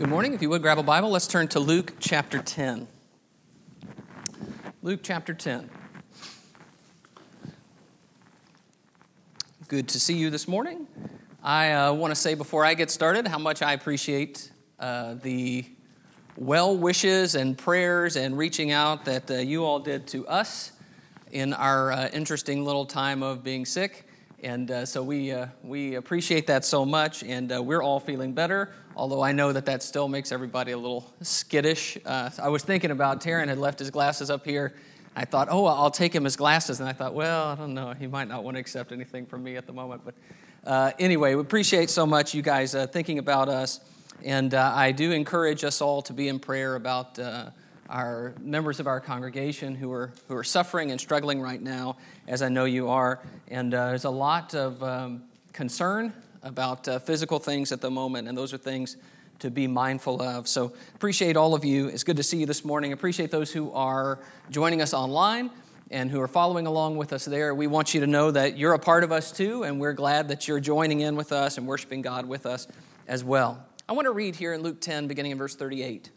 Good morning. If you would grab a Bible, let's turn to Luke chapter 10. Luke chapter 10. Good to see you this morning. I uh, want to say before I get started how much I appreciate uh, the well wishes and prayers and reaching out that uh, you all did to us in our uh, interesting little time of being sick. And uh, so we, uh, we appreciate that so much, and uh, we're all feeling better, although I know that that still makes everybody a little skittish. Uh, I was thinking about Taryn had left his glasses up here. I thought, oh, I'll take him his glasses. And I thought, well, I don't know. He might not want to accept anything from me at the moment. But uh, anyway, we appreciate so much you guys uh, thinking about us. And I do encourage us all to be in prayer about our members of our congregation who are, who are suffering and struggling right now, as I know you are. And uh, there's a lot of um, concern about uh, physical things at the moment, and those are things to be mindful of. So, appreciate all of you. It's good to see you this morning. Appreciate those who are joining us online and who are following along with us there. We want you to know that you're a part of us too, and we're glad that you're joining in with us and worshiping God with us as well. I want to read here in Luke 10, beginning in verse 38.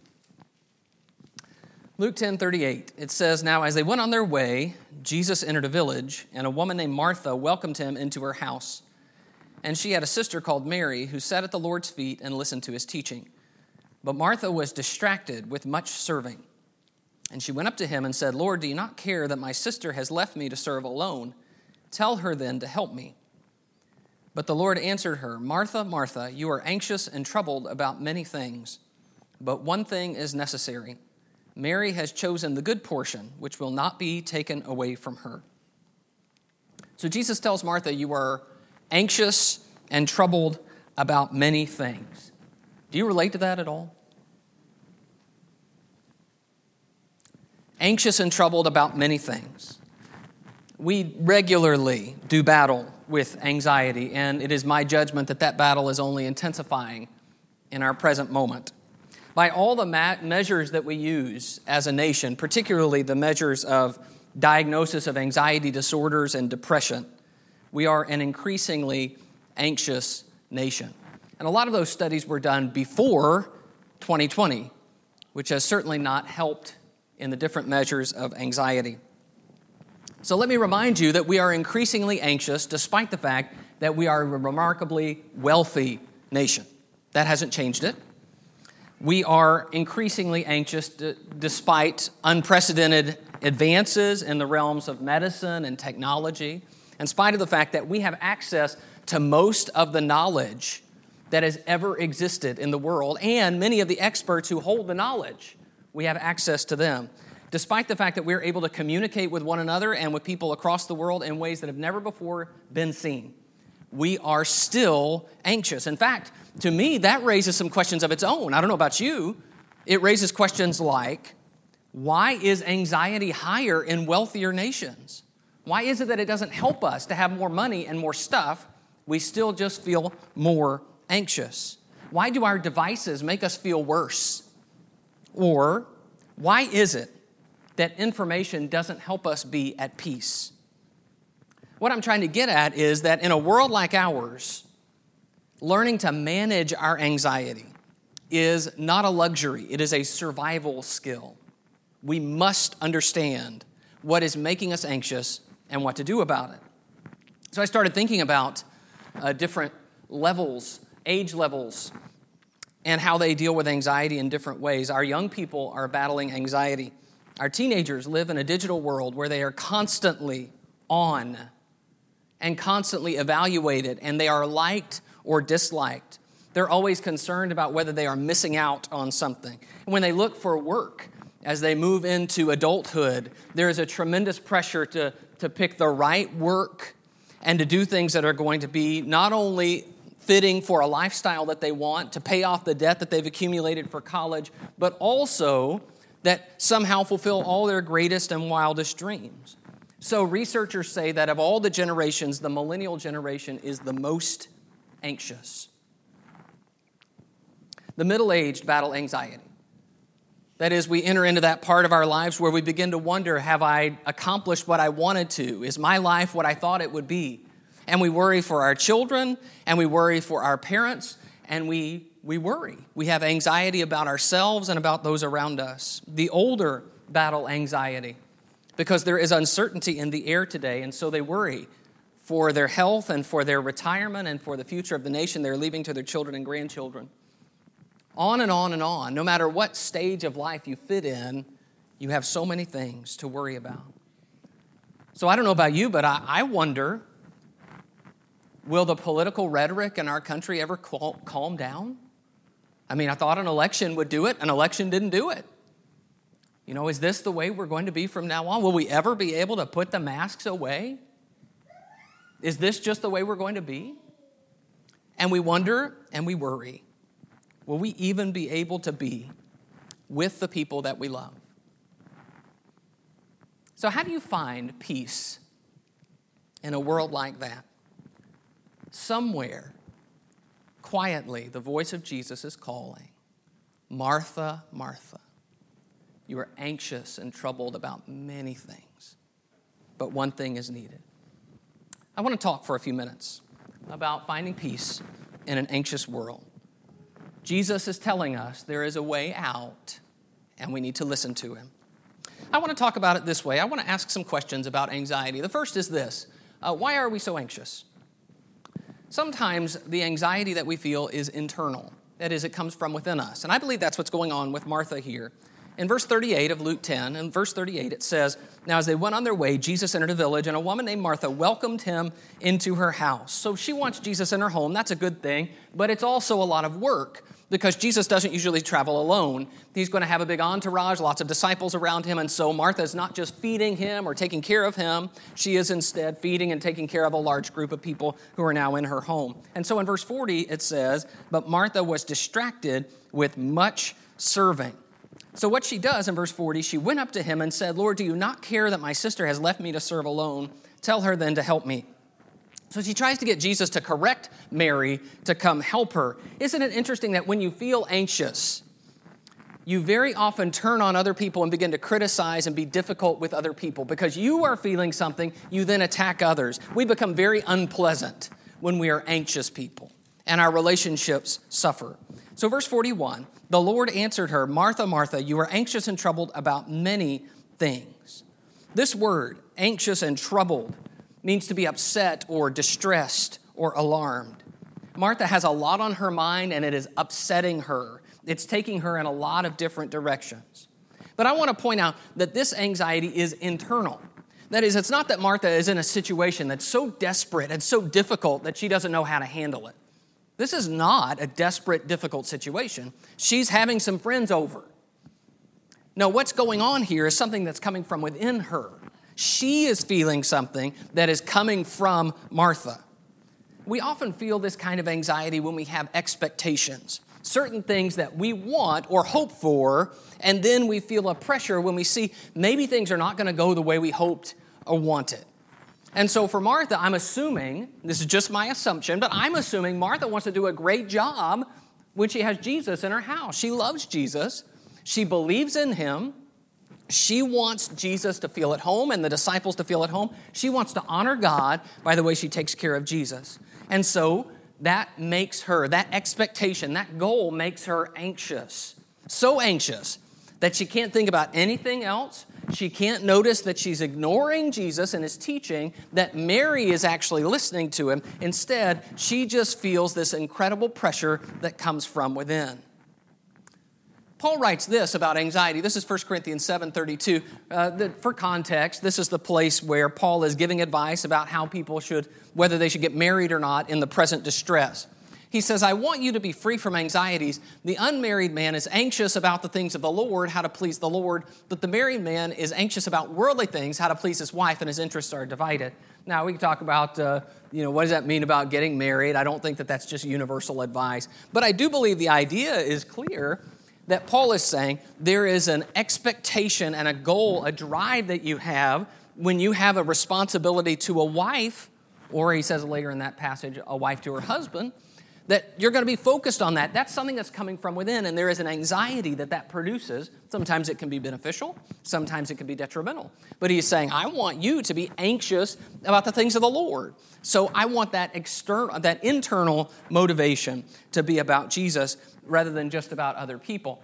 Luke 10 38, it says, Now as they went on their way, Jesus entered a village, and a woman named Martha welcomed him into her house. And she had a sister called Mary who sat at the Lord's feet and listened to his teaching. But Martha was distracted with much serving. And she went up to him and said, Lord, do you not care that my sister has left me to serve alone? Tell her then to help me. But the Lord answered her, Martha, Martha, you are anxious and troubled about many things, but one thing is necessary. Mary has chosen the good portion, which will not be taken away from her. So Jesus tells Martha, You are anxious and troubled about many things. Do you relate to that at all? Anxious and troubled about many things. We regularly do battle with anxiety, and it is my judgment that that battle is only intensifying in our present moment by all the ma- measures that we use as a nation, particularly the measures of diagnosis of anxiety disorders and depression, we are an increasingly anxious nation. And a lot of those studies were done before 2020, which has certainly not helped in the different measures of anxiety. So let me remind you that we are increasingly anxious despite the fact that we are a remarkably wealthy nation. That hasn't changed it we are increasingly anxious despite unprecedented advances in the realms of medicine and technology, in spite of the fact that we have access to most of the knowledge that has ever existed in the world, and many of the experts who hold the knowledge, we have access to them. Despite the fact that we're able to communicate with one another and with people across the world in ways that have never before been seen, we are still anxious. In fact, to me, that raises some questions of its own. I don't know about you. It raises questions like why is anxiety higher in wealthier nations? Why is it that it doesn't help us to have more money and more stuff? We still just feel more anxious. Why do our devices make us feel worse? Or why is it that information doesn't help us be at peace? What I'm trying to get at is that in a world like ours, learning to manage our anxiety is not a luxury, it is a survival skill. We must understand what is making us anxious and what to do about it. So I started thinking about uh, different levels, age levels, and how they deal with anxiety in different ways. Our young people are battling anxiety. Our teenagers live in a digital world where they are constantly on and constantly evaluated, and they are liked or disliked. They're always concerned about whether they are missing out on something. And when they look for work, as they move into adulthood, there is a tremendous pressure to, to pick the right work and to do things that are going to be not only fitting for a lifestyle that they want, to pay off the debt that they've accumulated for college, but also that somehow fulfill all their greatest and wildest dreams. So, researchers say that of all the generations, the millennial generation is the most anxious. The middle aged battle anxiety. That is, we enter into that part of our lives where we begin to wonder Have I accomplished what I wanted to? Is my life what I thought it would be? And we worry for our children, and we worry for our parents, and we, we worry. We have anxiety about ourselves and about those around us. The older battle anxiety because there is uncertainty in the air today, and so they worry for their health and for their retirement and for the future of the nation they're leaving to their children and grandchildren. On and on and on. No matter what stage of life you fit in, you have so many things to worry about. So I don't know about you, but I, I wonder will the political rhetoric in our country ever cal- calm down? I mean, I thought an election would do it, an election didn't do it. You know, is this the way we're going to be from now on? Will we ever be able to put the masks away? Is this just the way we're going to be? And we wonder and we worry will we even be able to be with the people that we love? So, how do you find peace in a world like that? Somewhere, quietly, the voice of Jesus is calling Martha, Martha. You are anxious and troubled about many things, but one thing is needed. I want to talk for a few minutes about finding peace in an anxious world. Jesus is telling us there is a way out, and we need to listen to him. I want to talk about it this way. I want to ask some questions about anxiety. The first is this uh, Why are we so anxious? Sometimes the anxiety that we feel is internal, that is, it comes from within us. And I believe that's what's going on with Martha here. In verse 38 of Luke 10, in verse 38, it says, Now as they went on their way, Jesus entered a village, and a woman named Martha welcomed him into her house. So she wants Jesus in her home. That's a good thing, but it's also a lot of work because Jesus doesn't usually travel alone. He's going to have a big entourage, lots of disciples around him, and so Martha is not just feeding him or taking care of him, she is instead feeding and taking care of a large group of people who are now in her home. And so in verse 40, it says, But Martha was distracted with much serving. So, what she does in verse 40, she went up to him and said, Lord, do you not care that my sister has left me to serve alone? Tell her then to help me. So she tries to get Jesus to correct Mary to come help her. Isn't it interesting that when you feel anxious, you very often turn on other people and begin to criticize and be difficult with other people because you are feeling something, you then attack others. We become very unpleasant when we are anxious people, and our relationships suffer. So, verse 41 the Lord answered her, Martha, Martha, you are anxious and troubled about many things. This word, anxious and troubled, means to be upset or distressed or alarmed. Martha has a lot on her mind and it is upsetting her. It's taking her in a lot of different directions. But I want to point out that this anxiety is internal. That is, it's not that Martha is in a situation that's so desperate and so difficult that she doesn't know how to handle it. This is not a desperate, difficult situation. She's having some friends over. No, what's going on here is something that's coming from within her. She is feeling something that is coming from Martha. We often feel this kind of anxiety when we have expectations, certain things that we want or hope for, and then we feel a pressure when we see maybe things are not going to go the way we hoped or wanted. And so for Martha, I'm assuming, this is just my assumption, but I'm assuming Martha wants to do a great job when she has Jesus in her house. She loves Jesus, she believes in him. She wants Jesus to feel at home and the disciples to feel at home. She wants to honor God by the way she takes care of Jesus. And so that makes her, that expectation, that goal makes her anxious. So anxious that she can't think about anything else she can't notice that she's ignoring Jesus and his teaching, that Mary is actually listening to him. Instead, she just feels this incredible pressure that comes from within. Paul writes this about anxiety. This is 1 Corinthians 7:32. Uh, for context, this is the place where Paul is giving advice about how people should, whether they should get married or not in the present distress. He says, I want you to be free from anxieties. The unmarried man is anxious about the things of the Lord, how to please the Lord, but the married man is anxious about worldly things, how to please his wife, and his interests are divided. Now, we can talk about, uh, you know, what does that mean about getting married? I don't think that that's just universal advice. But I do believe the idea is clear that Paul is saying there is an expectation and a goal, a drive that you have when you have a responsibility to a wife, or he says later in that passage, a wife to her husband that you're going to be focused on that. That's something that's coming from within, and there is an anxiety that that produces. Sometimes it can be beneficial, sometimes it can be detrimental. But he's saying, I want you to be anxious about the things of the Lord. So I want that external, that internal motivation to be about Jesus rather than just about other people.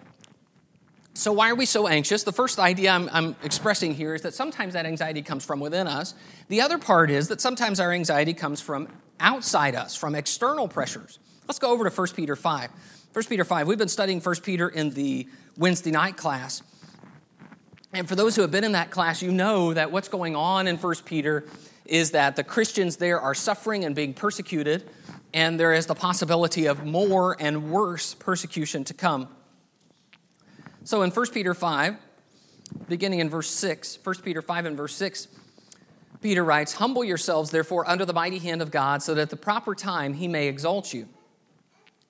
So, why are we so anxious? The first idea I'm, I'm, expressing here is that sometimes that anxiety comes from within us. The other part is that sometimes our anxiety comes from outside us, from external pressures. Let's go over to 1 Peter 5. 1 Peter 5, we've been studying 1 Peter in the Wednesday night class. And for those who have been in that class, you know that what's going on in 1 Peter is that the Christians there are suffering and being persecuted, and there is the possibility of more and worse persecution to come. So in 1 Peter 5, beginning in verse 6, 1 Peter 5 and verse 6, Peter writes, Humble yourselves, therefore, under the mighty hand of God, so that at the proper time he may exalt you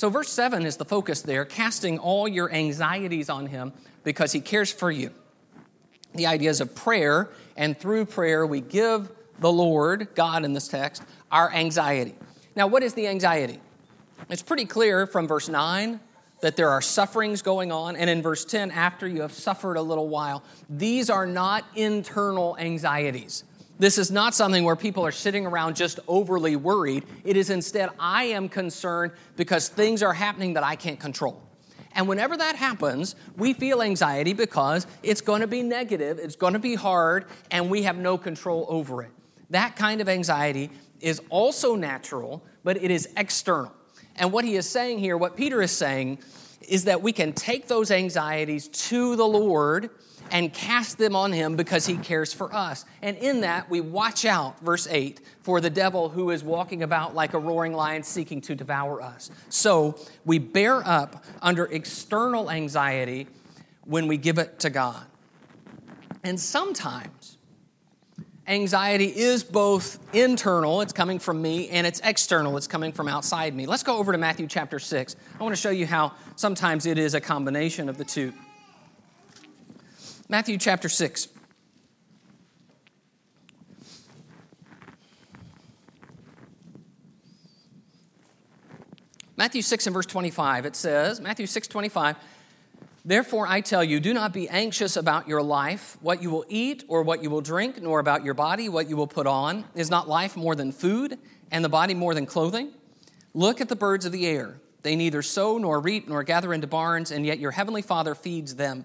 So, verse 7 is the focus there, casting all your anxieties on Him because He cares for you. The ideas of prayer, and through prayer, we give the Lord, God in this text, our anxiety. Now, what is the anxiety? It's pretty clear from verse 9 that there are sufferings going on, and in verse 10, after you have suffered a little while, these are not internal anxieties. This is not something where people are sitting around just overly worried. It is instead, I am concerned because things are happening that I can't control. And whenever that happens, we feel anxiety because it's going to be negative, it's going to be hard, and we have no control over it. That kind of anxiety is also natural, but it is external. And what he is saying here, what Peter is saying, is that we can take those anxieties to the Lord and cast them on him because he cares for us. And in that, we watch out, verse 8, for the devil who is walking about like a roaring lion seeking to devour us. So we bear up under external anxiety when we give it to God. And sometimes, anxiety is both internal, it's coming from me, and it's external, it's coming from outside me. Let's go over to Matthew chapter 6. I want to show you how sometimes it is a combination of the two. Matthew chapter 6. Matthew 6 and verse 25, it says, Matthew 6 25, Therefore I tell you, do not be anxious about your life, what you will eat or what you will drink, nor about your body, what you will put on. Is not life more than food, and the body more than clothing? Look at the birds of the air. They neither sow nor reap nor gather into barns, and yet your heavenly Father feeds them.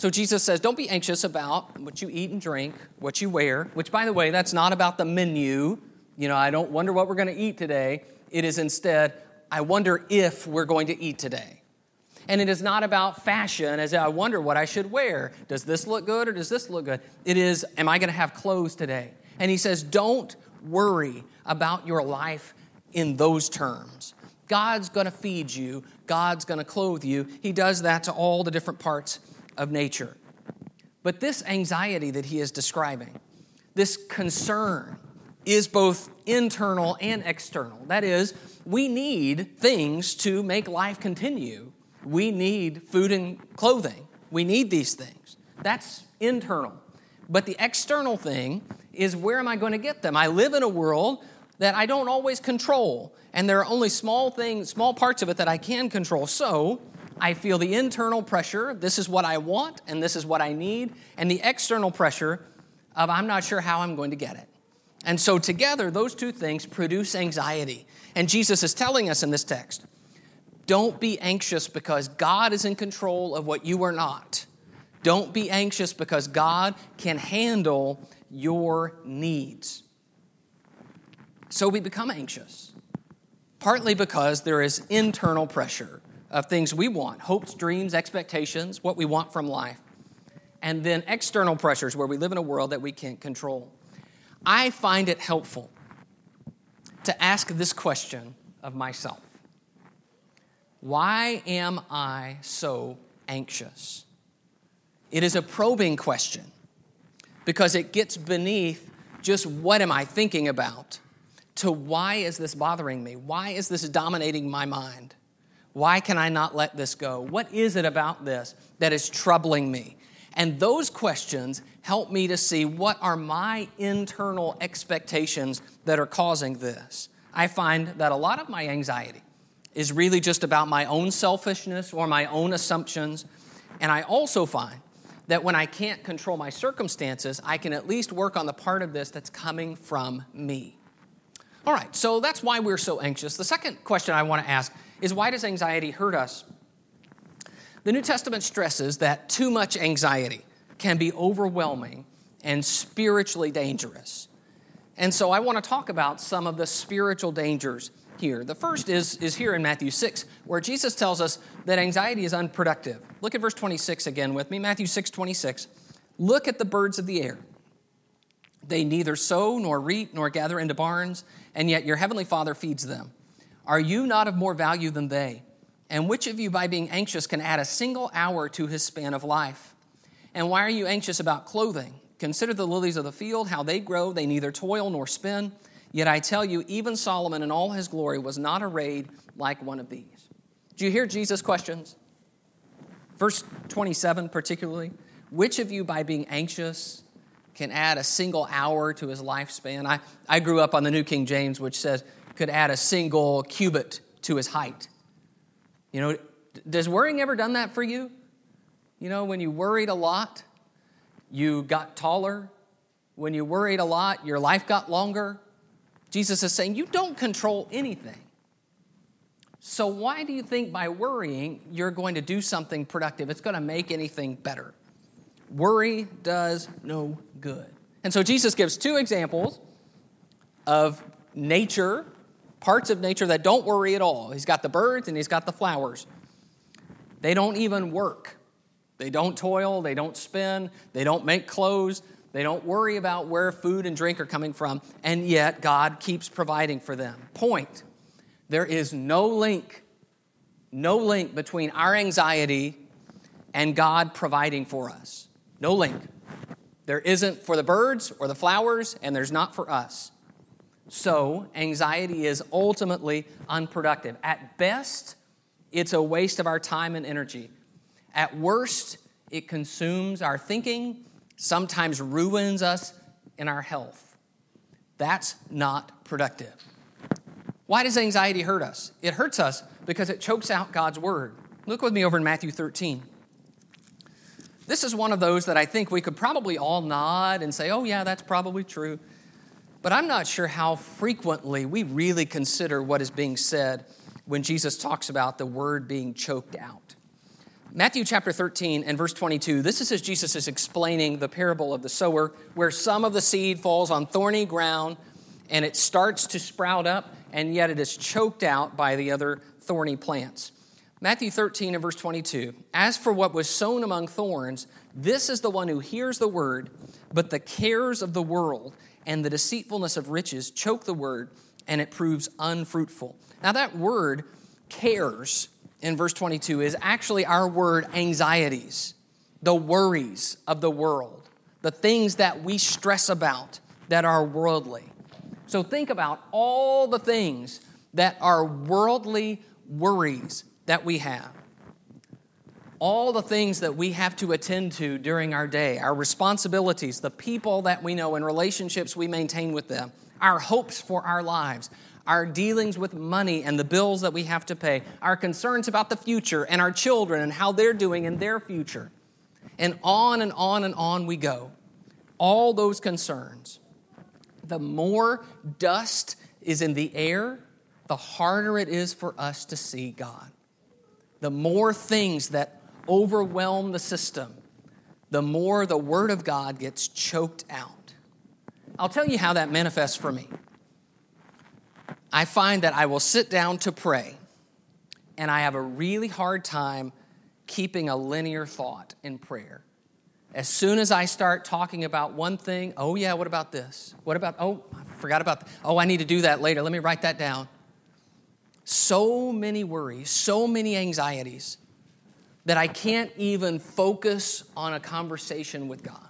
So Jesus says, don't be anxious about what you eat and drink, what you wear, which, by the way, that's not about the menu. You know, I don't wonder what we're going to eat today. It is instead, I wonder if we're going to eat today. And it is not about fashion, as I wonder what I should wear. Does this look good or does this look good? It is, am I going to have clothes today? And he says, don't worry about your life in those terms. God's going to feed you, God's going to clothe you. He does that to all the different parts of nature. But this anxiety that he is describing, this concern, is both internal and external. That is, we need things to make life continue. We need food and clothing. We need these things. That's internal. But the external thing is where am I going to get them? I live in a world that I don't always control, and there are only small things, small parts of it that I can control. So, I feel the internal pressure, this is what I want and this is what I need, and the external pressure of I'm not sure how I'm going to get it. And so together, those two things produce anxiety. And Jesus is telling us in this text don't be anxious because God is in control of what you are not. Don't be anxious because God can handle your needs. So we become anxious, partly because there is internal pressure of things we want hopes, dreams, expectations, what we want from life, and then external pressures where we live in a world that we can't control. I find it helpful to ask this question of myself Why am I so anxious? It is a probing question because it gets beneath just what am I thinking about to why is this bothering me? Why is this dominating my mind? Why can I not let this go? What is it about this that is troubling me? And those questions help me to see what are my internal expectations that are causing this. I find that a lot of my anxiety is really just about my own selfishness or my own assumptions. And I also find that when I can't control my circumstances, I can at least work on the part of this that's coming from me. All right, so that's why we're so anxious. The second question I want to ask is why does anxiety hurt us? The New Testament stresses that too much anxiety can be overwhelming and spiritually dangerous. And so I want to talk about some of the spiritual dangers here. The first is, is here in Matthew 6, where Jesus tells us that anxiety is unproductive. Look at verse 26 again with me. Matthew 6 26. Look at the birds of the air. They neither sow nor reap nor gather into barns, and yet your heavenly Father feeds them. Are you not of more value than they? And which of you, by being anxious, can add a single hour to his span of life? And why are you anxious about clothing? Consider the lilies of the field, how they grow, they neither toil nor spin. Yet I tell you, even Solomon in all his glory was not arrayed like one of these. Do you hear Jesus' questions? Verse 27, particularly. Which of you, by being anxious, can add a single hour to his lifespan? I, I grew up on the New King James, which says could add a single cubit to his height. You know, does worrying ever done that for you? You know, when you worried a lot, you got taller. When you worried a lot, your life got longer. Jesus is saying, You don't control anything. So, why do you think by worrying you're going to do something productive? It's going to make anything better. Worry does no good. And so, Jesus gives two examples of nature parts of nature that don't worry at all. He's got the birds and he's got the flowers. They don't even work. They don't toil, they don't spin, they don't make clothes, they don't worry about where food and drink are coming from, and yet God keeps providing for them. Point there is no link, no link between our anxiety and God providing for us. No link. There isn't for the birds or the flowers, and there's not for us. So, anxiety is ultimately unproductive. At best, it's a waste of our time and energy. At worst, it consumes our thinking, sometimes ruins us in our health. That's not productive. Why does anxiety hurt us? It hurts us because it chokes out God's word. Look with me over in Matthew 13. This is one of those that I think we could probably all nod and say, oh, yeah, that's probably true. But I'm not sure how frequently we really consider what is being said when Jesus talks about the word being choked out. Matthew chapter 13 and verse 22, this is as Jesus is explaining the parable of the sower, where some of the seed falls on thorny ground and it starts to sprout up, and yet it is choked out by the other thorny plants. Matthew 13 and verse 22, as for what was sown among thorns, this is the one who hears the word, but the cares of the world and the deceitfulness of riches choke the word, and it proves unfruitful. Now, that word, cares, in verse 22, is actually our word anxieties, the worries of the world, the things that we stress about that are worldly. So, think about all the things that are worldly worries that we have all the things that we have to attend to during our day, our responsibilities, the people that we know and relationships we maintain with them, our hopes for our lives, our dealings with money and the bills that we have to pay, our concerns about the future and our children and how they're doing in their future. And on and on and on we go. All those concerns. The more dust is in the air, the harder it is for us to see God. The more things that overwhelm the system, the more the Word of God gets choked out. I'll tell you how that manifests for me. I find that I will sit down to pray, and I have a really hard time keeping a linear thought in prayer. As soon as I start talking about one thing, oh, yeah, what about this? What about, oh, I forgot about, that. oh, I need to do that later. Let me write that down. So many worries, so many anxieties that I can't even focus on a conversation with God.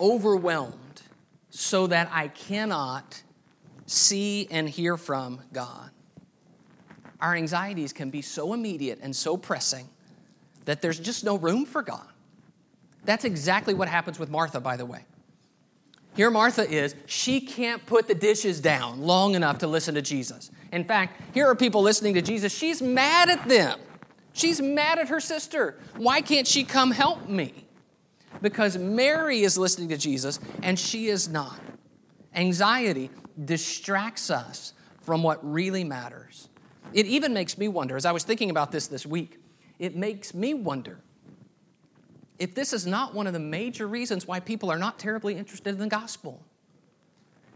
Overwhelmed so that I cannot see and hear from God. Our anxieties can be so immediate and so pressing that there's just no room for God. That's exactly what happens with Martha, by the way. Here, Martha is, she can't put the dishes down long enough to listen to Jesus. In fact, here are people listening to Jesus. She's mad at them. She's mad at her sister. Why can't she come help me? Because Mary is listening to Jesus and she is not. Anxiety distracts us from what really matters. It even makes me wonder, as I was thinking about this this week, it makes me wonder if this is not one of the major reasons why people are not terribly interested in the gospel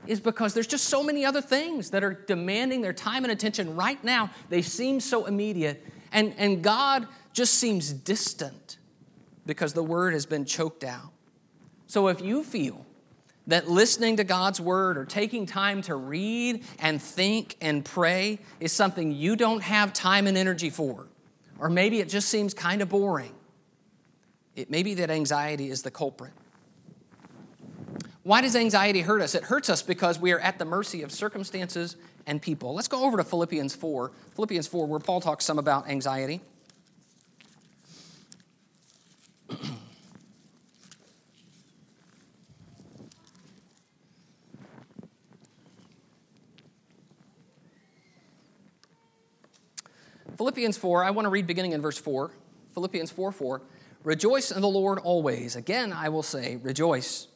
is because there's just so many other things that are demanding their time and attention right now. They seem so immediate, and, and God just seems distant because the word has been choked out. So if you feel that listening to God's word or taking time to read and think and pray is something you don't have time and energy for, or maybe it just seems kind of boring, it may be that anxiety is the culprit. Why does anxiety hurt us? It hurts us because we are at the mercy of circumstances and people. Let's go over to Philippians 4. Philippians 4, where Paul talks some about anxiety. Philippians 4, I want to read beginning in verse 4. Philippians 4 4. Rejoice in the Lord always. Again, I will say, rejoice.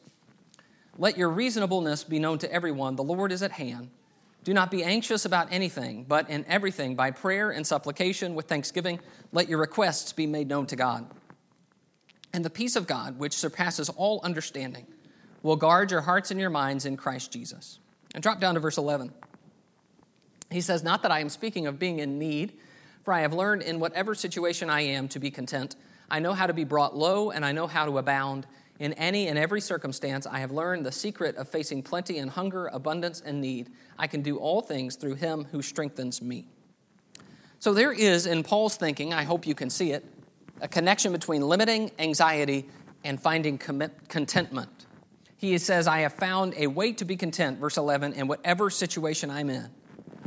Let your reasonableness be known to everyone. The Lord is at hand. Do not be anxious about anything, but in everything, by prayer and supplication with thanksgiving, let your requests be made known to God. And the peace of God, which surpasses all understanding, will guard your hearts and your minds in Christ Jesus. And drop down to verse 11. He says, Not that I am speaking of being in need, for I have learned in whatever situation I am to be content. I know how to be brought low, and I know how to abound. In any and every circumstance, I have learned the secret of facing plenty and hunger, abundance and need. I can do all things through him who strengthens me. So there is, in Paul's thinking, I hope you can see it, a connection between limiting anxiety and finding contentment. He says, I have found a way to be content, verse 11, in whatever situation I'm in.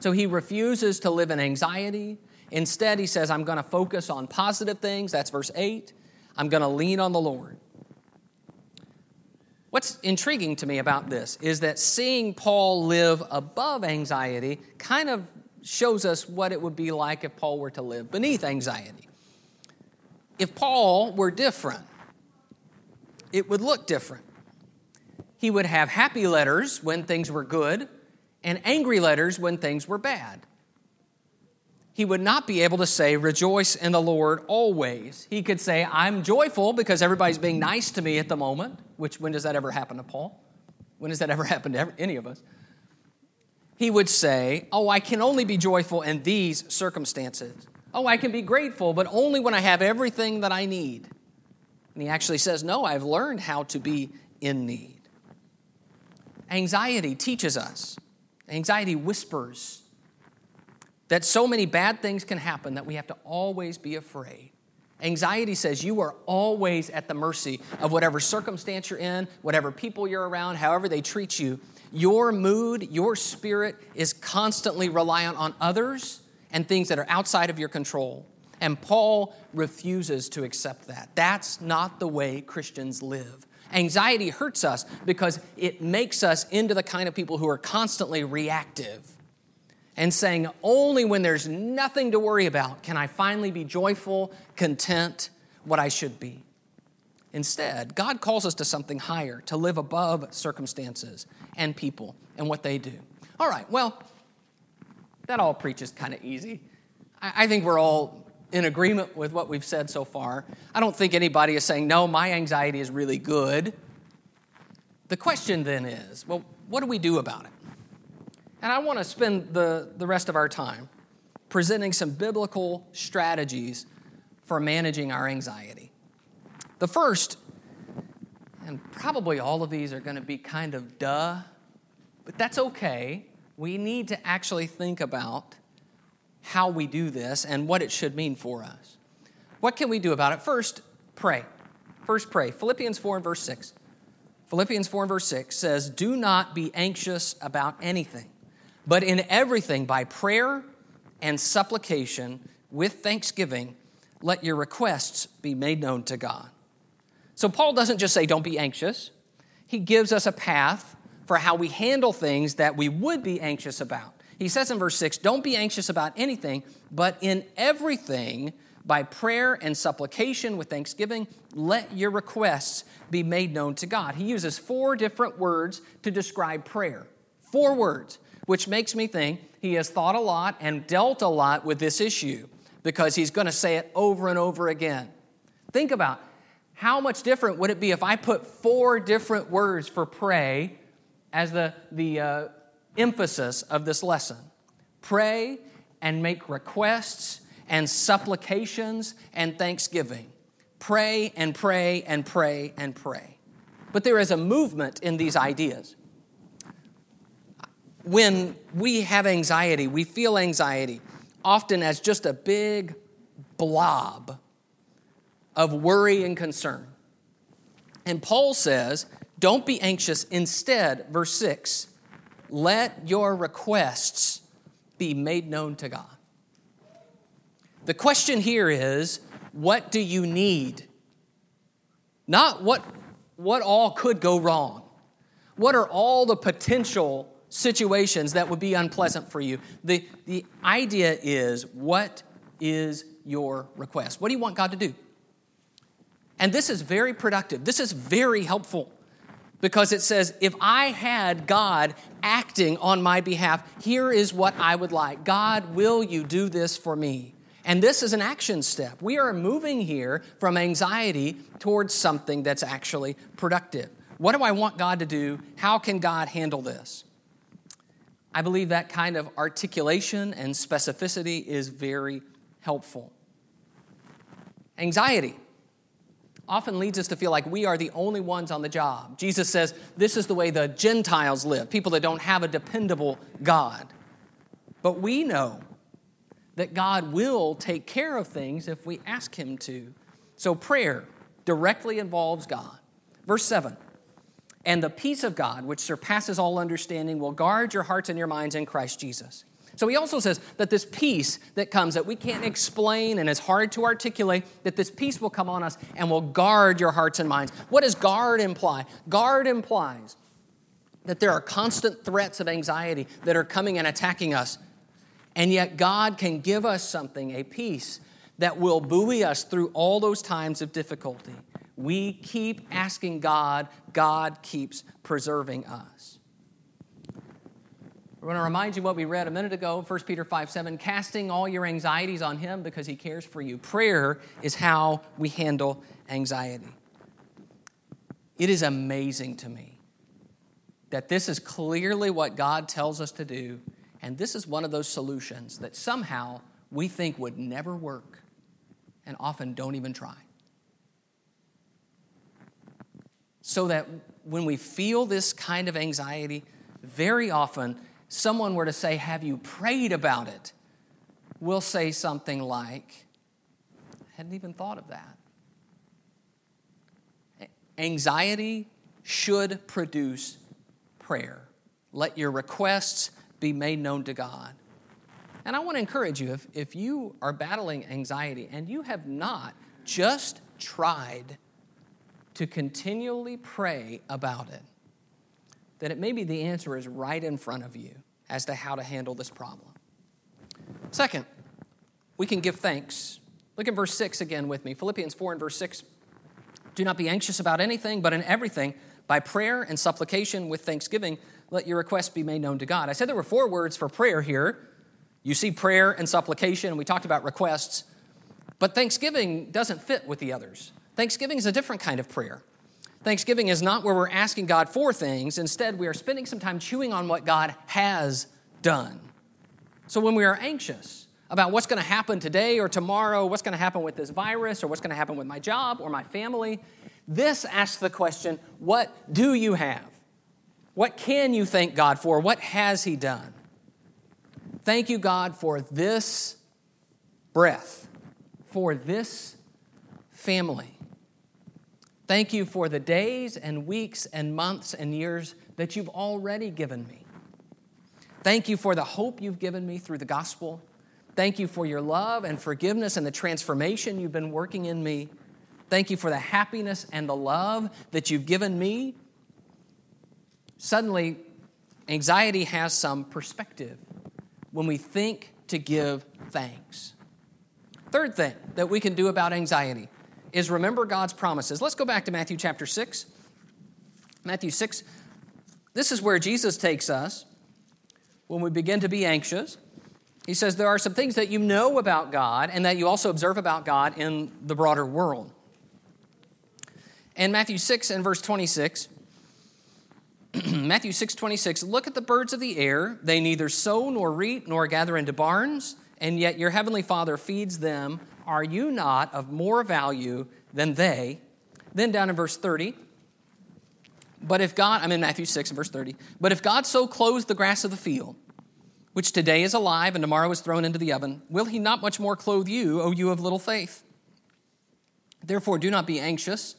So he refuses to live in anxiety. Instead, he says, I'm going to focus on positive things. That's verse 8. I'm going to lean on the Lord. What's intriguing to me about this is that seeing Paul live above anxiety kind of shows us what it would be like if Paul were to live beneath anxiety. If Paul were different, it would look different. He would have happy letters when things were good and angry letters when things were bad he would not be able to say, Rejoice in the Lord always. He could say, I'm joyful because everybody's being nice to me at the moment, which when does that ever happen to Paul? When does that ever happen to any of us? He would say, Oh, I can only be joyful in these circumstances. Oh, I can be grateful, but only when I have everything that I need. And he actually says, No, I've learned how to be in need. Anxiety teaches us, anxiety whispers that so many bad things can happen that we have to always be afraid. Anxiety says you are always at the mercy of whatever circumstance you're in, whatever people you're around, however they treat you. Your mood, your spirit is constantly reliant on others and things that are outside of your control. And Paul refuses to accept that. That's not the way Christians live. Anxiety hurts us because it makes us into the kind of people who are constantly reactive and saying, Only when there's nothing to worry about can I finally be joyful, content, what I should be. Instead, God calls us to something higher, to live above circumstances and people and what they do. All right, well, that all preaches kind of easy. I think we're all in agreement with what we've said so far. I don't think anybody is saying, no, my anxiety is really good. The question then is, well, what do we do about it? And I want to spend the, the rest of our time presenting some biblical strategies for managing our anxiety. The first, and probably all of these are going to be kind of duh, but that's okay. We need to actually think about how we do this and what it should mean for us. What can we do about it? First, pray. First, pray. Philippians 4 and verse 6. Philippians 4 and verse 6 says, Do not be anxious about anything, but in everything, by prayer and supplication, with thanksgiving, let your requests be made known to God. So, Paul doesn't just say, Don't be anxious. He gives us a path for how we handle things that we would be anxious about. He says in verse 6 Don't be anxious about anything, but in everything, by prayer and supplication with thanksgiving, let your requests be made known to God. He uses four different words to describe prayer. Four words, which makes me think he has thought a lot and dealt a lot with this issue because he's going to say it over and over again. Think about how much different would it be if I put four different words for pray as the, the uh, emphasis of this lesson? Pray and make requests and supplications and thanksgiving. Pray and pray and pray and pray. But there is a movement in these ideas. When we have anxiety, we feel anxiety often as just a big blob of worry and concern. And Paul says, don't be anxious. Instead, verse 6, let your requests be made known to God. The question here is, what do you need? Not what, what all could go wrong. What are all the potential situations that would be unpleasant for you? The, the idea is, what is your request? What do you want God to do? And this is very productive. This is very helpful because it says, if I had God acting on my behalf, here is what I would like. God, will you do this for me? And this is an action step. We are moving here from anxiety towards something that's actually productive. What do I want God to do? How can God handle this? I believe that kind of articulation and specificity is very helpful. Anxiety often leads us to feel like we are the only ones on the job. Jesus says this is the way the Gentiles live, people that don't have a dependable God. But we know that God will take care of things if we ask Him to. So prayer directly involves God. Verse 7 And the peace of God, which surpasses all understanding, will guard your hearts and your minds in Christ Jesus. So he also says that this peace that comes that we can't explain and is hard to articulate, that this peace will come on us and will guard your hearts and minds. What does guard imply? Guard implies that there are constant threats of anxiety that are coming and attacking us. And yet God can give us something, a peace that will buoy us through all those times of difficulty. We keep asking God, God keeps preserving us. We want to remind you what we read a minute ago, 1 Peter 5 7, casting all your anxieties on Him because He cares for you. Prayer is how we handle anxiety. It is amazing to me that this is clearly what God tells us to do, and this is one of those solutions that somehow we think would never work and often don't even try. So that when we feel this kind of anxiety, very often someone were to say, Have you prayed about it? We'll say something like, I hadn't even thought of that. Anxiety should produce prayer. Let your requests be made known to God. And I want to encourage you if, if you are battling anxiety and you have not just tried to continually pray about it, that it maybe the answer is right in front of you as to how to handle this problem. Second, we can give thanks. Look at verse 6 again with me. Philippians 4 and verse 6. Do not be anxious about anything, but in everything, by prayer and supplication with thanksgiving, let your requests be made known to God. I said there were four words for prayer here. You see prayer and supplication, and we talked about requests. But thanksgiving doesn't fit with the others. Thanksgiving is a different kind of prayer. Thanksgiving is not where we're asking God for things. Instead, we are spending some time chewing on what God has done. So when we are anxious about what's going to happen today or tomorrow, what's going to happen with this virus or what's going to happen with my job or my family, this asks the question what do you have? What can you thank God for? What has He done? Thank you, God, for this breath, for this family. Thank you for the days and weeks and months and years that you've already given me. Thank you for the hope you've given me through the gospel. Thank you for your love and forgiveness and the transformation you've been working in me. Thank you for the happiness and the love that you've given me. Suddenly, anxiety has some perspective when we think to give thanks. Third thing that we can do about anxiety is remember God's promises. Let's go back to Matthew chapter 6. Matthew 6, this is where Jesus takes us when we begin to be anxious. He says there are some things that you know about God and that you also observe about God in the broader world. In Matthew 6 and verse 26, Matthew 6 26, look at the birds of the air. They neither sow nor reap nor gather into barns, and yet your heavenly Father feeds them. Are you not of more value than they? Then down in verse 30, but if God, I'm in Matthew 6 and verse 30, but if God so clothes the grass of the field, which today is alive and tomorrow is thrown into the oven, will he not much more clothe you, O you of little faith? Therefore, do not be anxious,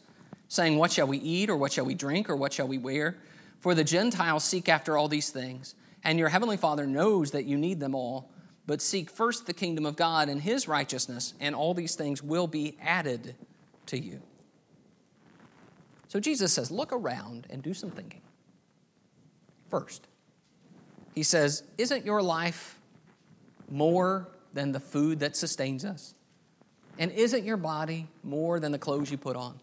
saying, What shall we eat, or what shall we drink, or what shall we wear? For the Gentiles seek after all these things, and your heavenly Father knows that you need them all. But seek first the kingdom of God and his righteousness, and all these things will be added to you. So Jesus says, look around and do some thinking. First, he says, Isn't your life more than the food that sustains us? And isn't your body more than the clothes you put on?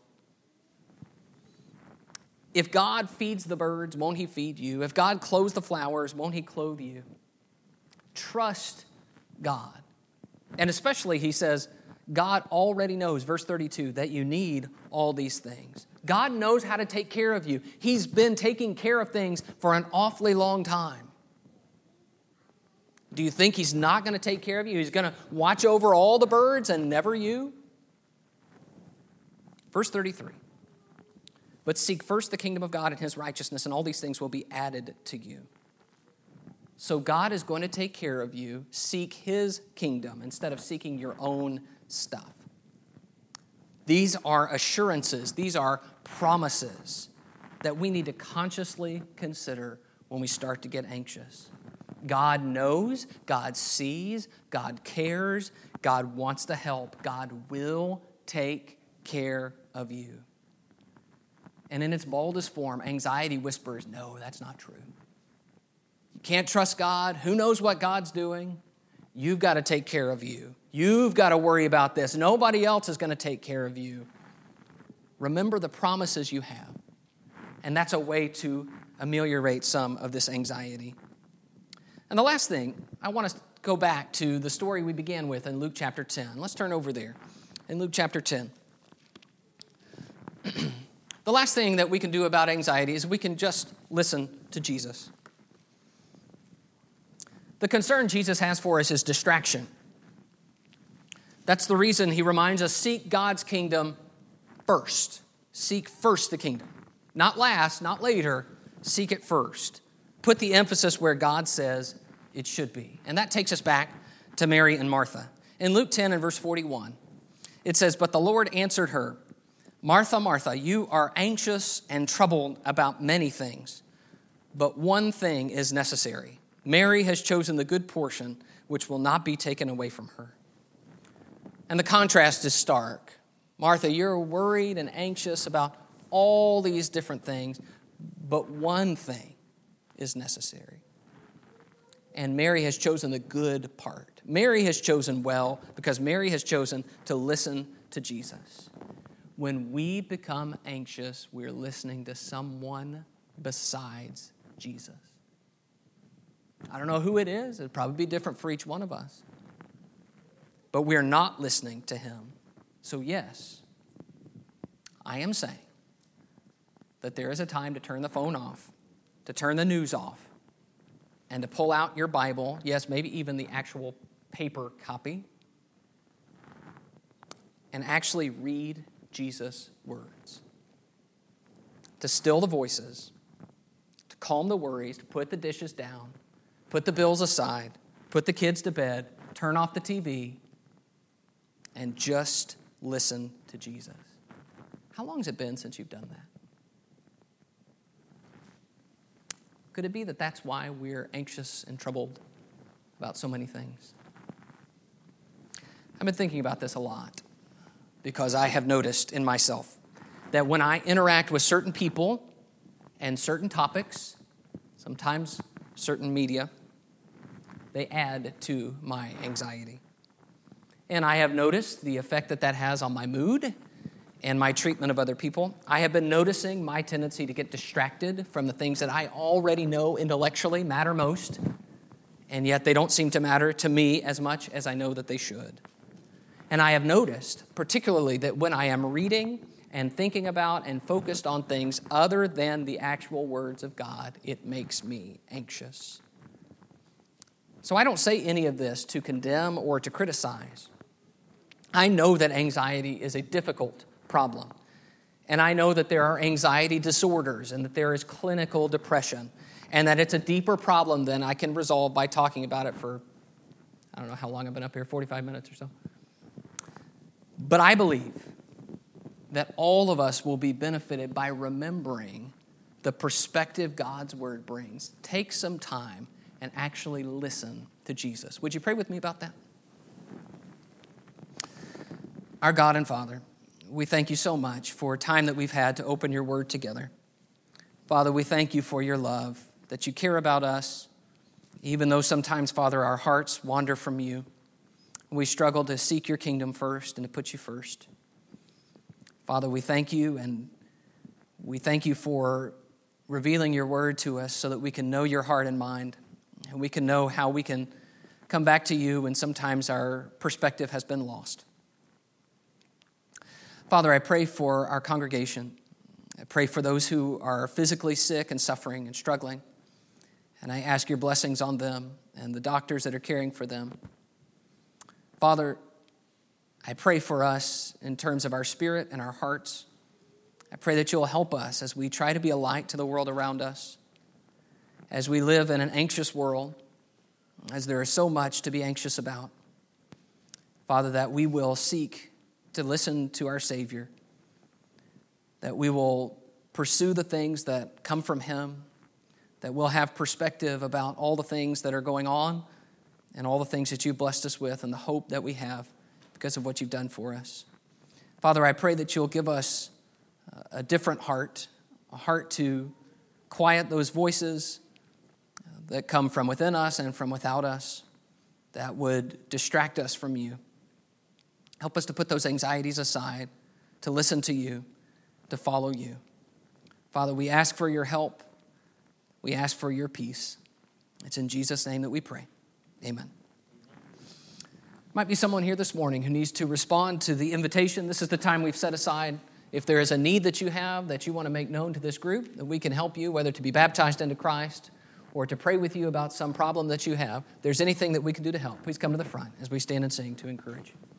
If God feeds the birds, won't He feed you? If God clothes the flowers, won't He clothe you? Trust God. And especially, he says, God already knows, verse 32, that you need all these things. God knows how to take care of you. He's been taking care of things for an awfully long time. Do you think He's not going to take care of you? He's going to watch over all the birds and never you? Verse 33 But seek first the kingdom of God and His righteousness, and all these things will be added to you. So God is going to take care of you. Seek His kingdom instead of seeking your own stuff. These are assurances, these are promises that we need to consciously consider when we start to get anxious. God knows, God sees, God cares, God wants to help, God will take care of you. And in its boldest form, anxiety whispers, No, that's not true. You can't trust God. Who knows what God's doing? You've got to take care of you. You've got to worry about this. Nobody else is going to take care of you. Remember the promises you have. And that's a way to ameliorate some of this anxiety. And the last thing, I want to go back to the story we began with in Luke chapter 10. Let's turn over there in Luke chapter 10. the last thing that we can do about anxiety is we can just listen to Jesus. The concern Jesus has for us is distraction. That's the reason he reminds us seek God's kingdom first. Seek first the kingdom. Not last, not later, seek it first. Put the emphasis where God says it should be. And that takes us back to Mary and Martha. In Luke 10 and verse 41, it says, But the Lord answered her, Martha, Martha, you are anxious and troubled about many things, but one thing is necessary. Mary has chosen the good portion, which will not be taken away from her. And the contrast is stark. Martha, you're worried and anxious about all these different things, but one thing is necessary. And Mary has chosen the good part. Mary has chosen well because Mary has chosen to listen to Jesus. When we become anxious, we're listening to someone besides Jesus. I don't know who it is. It'd probably be different for each one of us. but we're not listening to Him. So, yes, I am saying that there is a time to turn the phone off, to turn the news off, and to pull out your Bible, yes, maybe even the actual paper copy, and actually read Jesus' words. To still the voices, to calm the worries, to put the dishes down, put the bills aside, put the kids to bed, turn off the TV, and just listen to Jesus. How long has it been since you've done that? Could it be that that's why we're anxious and troubled about so many things? I've been thinking about this a lot because I have noticed in myself that when I interact with certain people and certain topics, sometimes certain media, they add to my anxiety. And I have noticed the effect that that has on my mood and my treatment of other people. I have been noticing my tendency to get distracted from the things that I already know intellectually matter most, and yet they don't seem to matter to me as much as I know that they should. And I have noticed, particularly, that when I am reading and thinking about and focused on things other than the actual words of God, it makes me anxious. So I don't say any of this to condemn or to criticize. I know that anxiety is a difficult problem. And I know that there are anxiety disorders and that there is clinical depression and that it's a deeper problem than I can resolve by talking about it for, I don't know how long I've been up here, 45 minutes or so. But I believe that all of us will be benefited by remembering the perspective God's word brings. Take some time and actually listen to Jesus. Would you pray with me about that? Our God and Father, we thank you so much for time that we've had to open your word together. Father, we thank you for your love, that you care about us, even though sometimes, Father, our hearts wander from you. We struggle to seek your kingdom first and to put you first. Father, we thank you and we thank you for revealing your word to us so that we can know your heart and mind and we can know how we can come back to you when sometimes our perspective has been lost. Father, I pray for our congregation. I pray for those who are physically sick and suffering and struggling. And I ask your blessings on them and the doctors that are caring for them. Father, I pray for us in terms of our spirit and our hearts. I pray that you'll help us as we try to be a light to the world around us, as we live in an anxious world, as there is so much to be anxious about. Father, that we will seek to listen to our Savior, that we will pursue the things that come from Him, that we'll have perspective about all the things that are going on and all the things that you've blessed us with and the hope that we have because of what you've done for us. Father, I pray that you'll give us a different heart, a heart to quiet those voices that come from within us and from without us that would distract us from you. Help us to put those anxieties aside, to listen to you, to follow you. Father, we ask for your help. We ask for your peace. It's in Jesus' name that we pray. Amen. Might be someone here this morning who needs to respond to the invitation. This is the time we've set aside. If there is a need that you have that you want to make known to this group, that we can help you, whether to be baptized into Christ or to pray with you about some problem that you have, there's anything that we can do to help, please come to the front as we stand and sing to encourage you.